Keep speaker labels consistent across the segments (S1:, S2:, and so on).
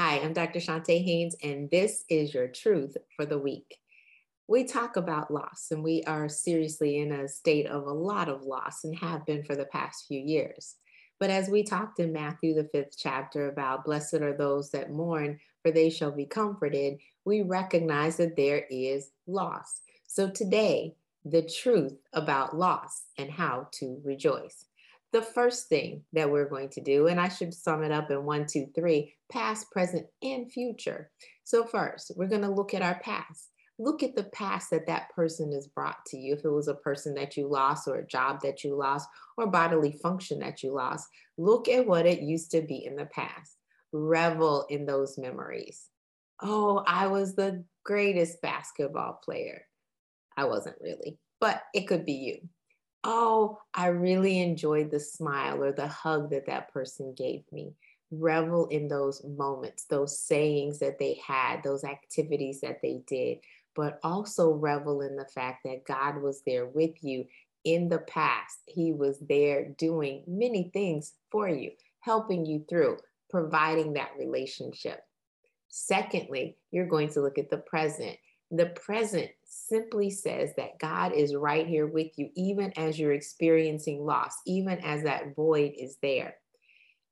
S1: Hi, I'm Dr. Shantae Haynes, and this is your truth for the week. We talk about loss, and we are seriously in a state of a lot of loss and have been for the past few years. But as we talked in Matthew, the fifth chapter, about blessed are those that mourn, for they shall be comforted, we recognize that there is loss. So today, the truth about loss and how to rejoice the first thing that we're going to do, and I should sum it up in one, two, three past, present, and future. So, first, we're going to look at our past. Look at the past that that person has brought to you. If it was a person that you lost, or a job that you lost, or bodily function that you lost, look at what it used to be in the past. Revel in those memories. Oh, I was the greatest basketball player. I wasn't really, but it could be you oh, I really enjoyed the smile or the hug that that person gave me. Revel in those moments, those sayings that they had, those activities that they did, but also revel in the fact that God was there with you in the past. He was there doing many things for you, helping you through, providing that relationship. Secondly, you're going to look at the present. The present simply says that God is right here with you, even as you're experiencing loss, even as that void is there.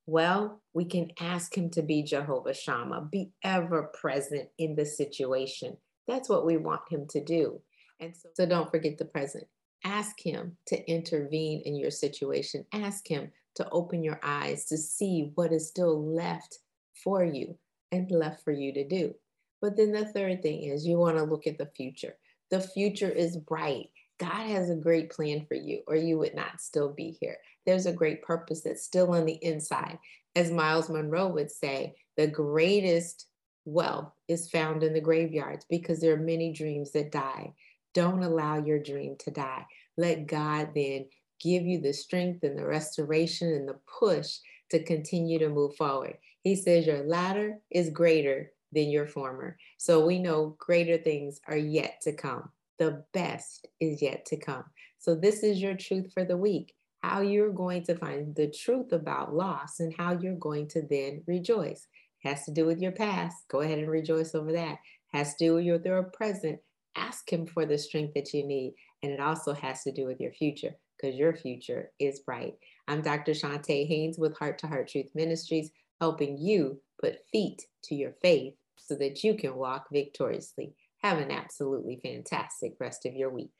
S1: Well, we can ask Him to be Jehovah Shammah, be ever present in the situation. That's what we want Him to do. And so, so don't forget the present. Ask Him to intervene in your situation. Ask Him to open your eyes to see what is still left for you and left for you to do. But then the third thing is you want to look at the future. The future is bright. God has a great plan for you, or you would not still be here. There's a great purpose that's still on the inside. As Myles Munroe would say, the greatest wealth is found in the graveyards because there are many dreams that die. Don't allow your dream to die. Let God then give you the strength and the restoration and the push to continue to move forward. He says, Your latter is greater than your former. So we know greater things are yet to come. The best is yet to come. So this is your truth for the week how you're going to find the truth about loss and how you're going to then rejoice. Has to do with your past. Go ahead and rejoice over that. Has to do with your, your present. Ask Him for the strength that you need. And it also has to do with your future because your future is bright. I'm Dr. Shantae Haynes with Heart to Heart Truth Ministries, helping you put feet to your faith so that you can walk victoriously. Have an absolutely fantastic rest of your week.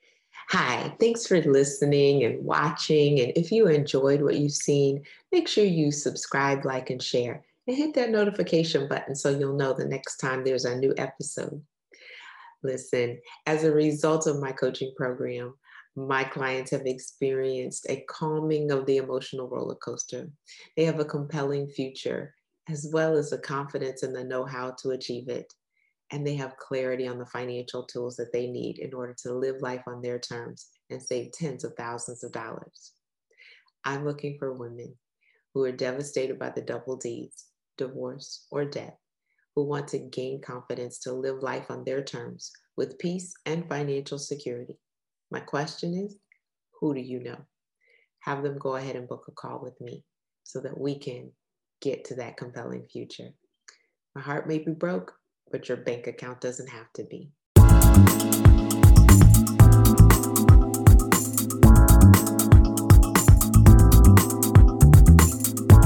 S1: Hi, thanks for listening and watching. And if you enjoyed what you've seen, make sure you subscribe, like, and share, and hit that notification button so you'll know the next time there's a new episode. Listen, as a result of my coaching program, my clients have experienced a calming of the emotional roller coaster. They have a compelling future as well as the confidence and the know how to achieve it. And they have clarity on the financial tools that they need in order to live life on their terms and save tens of thousands of dollars. I'm looking for women who are devastated by the double D's, divorce, or death, who want to gain confidence to live life on their terms with peace and financial security. My question is who do you know? Have them go ahead and book a call with me so that we can get to that compelling future. My heart may be broke, but your bank account doesn't have to be.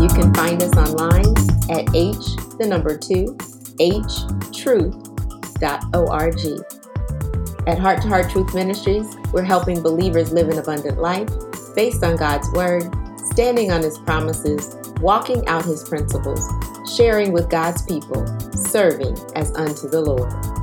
S1: You can find us online at h the number two h truth.org. At Heart to Heart Truth Ministries, we're helping believers live an abundant life based on God's Word, standing on His promises, walking out his principles, sharing with God's people, serving as unto the Lord.